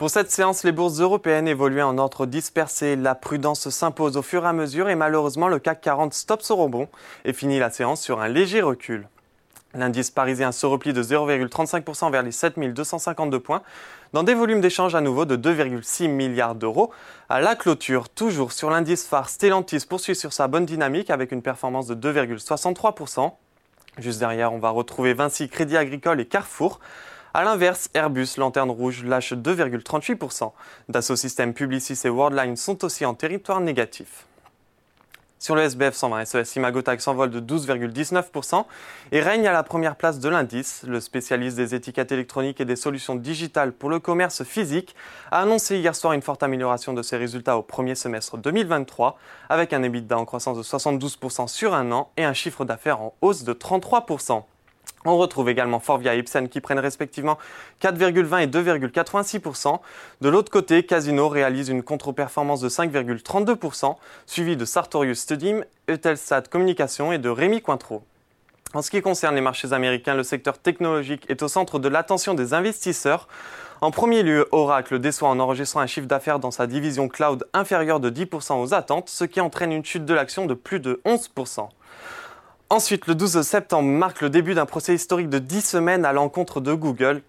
Pour cette séance, les bourses européennes évoluaient en ordre dispersé. La prudence s'impose au fur et à mesure et malheureusement le CAC 40 stoppe son rebond et finit la séance sur un léger recul. L'indice parisien se replie de 0,35% vers les 7252 points, dans des volumes d'échange à nouveau de 2,6 milliards d'euros. À la clôture, toujours sur l'indice phare, Stellantis poursuit sur sa bonne dynamique avec une performance de 2,63%. Juste derrière, on va retrouver Vinci, Crédit Agricole et Carrefour. A l'inverse, Airbus, Lanterne Rouge, lâche 2,38%. Dassault Systèmes, Publicis et Worldline sont aussi en territoire négatif. Sur le SBF 120, SES Imagotag s'envole de 12,19% et règne à la première place de l'indice. Le spécialiste des étiquettes électroniques et des solutions digitales pour le commerce physique a annoncé hier soir une forte amélioration de ses résultats au premier semestre 2023 avec un EBITDA en croissance de 72% sur un an et un chiffre d'affaires en hausse de 33%. On retrouve également Forvia et Ipsen qui prennent respectivement 4,20 et 2,86%. De l'autre côté, Casino réalise une contre-performance de 5,32%, suivi de Sartorius Studim, Eutelsat Communication et de Rémi Cointreau. En ce qui concerne les marchés américains, le secteur technologique est au centre de l'attention des investisseurs. En premier lieu, Oracle déçoit en enregistrant un chiffre d'affaires dans sa division cloud inférieur de 10% aux attentes, ce qui entraîne une chute de l'action de plus de 11%. Ensuite, le 12 septembre marque le début d'un procès historique de 10 semaines à l'encontre de Google.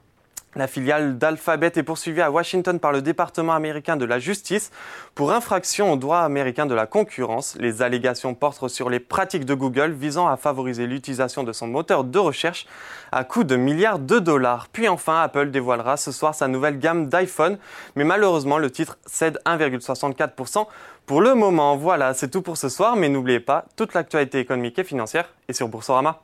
La filiale d'Alphabet est poursuivie à Washington par le département américain de la justice pour infraction au droit américain de la concurrence. Les allégations portent sur les pratiques de Google visant à favoriser l'utilisation de son moteur de recherche à coût de milliards de dollars. Puis enfin, Apple dévoilera ce soir sa nouvelle gamme d'iPhone, mais malheureusement, le titre cède 1,64% pour le moment. Voilà, c'est tout pour ce soir, mais n'oubliez pas, toute l'actualité économique et financière est sur Boursorama.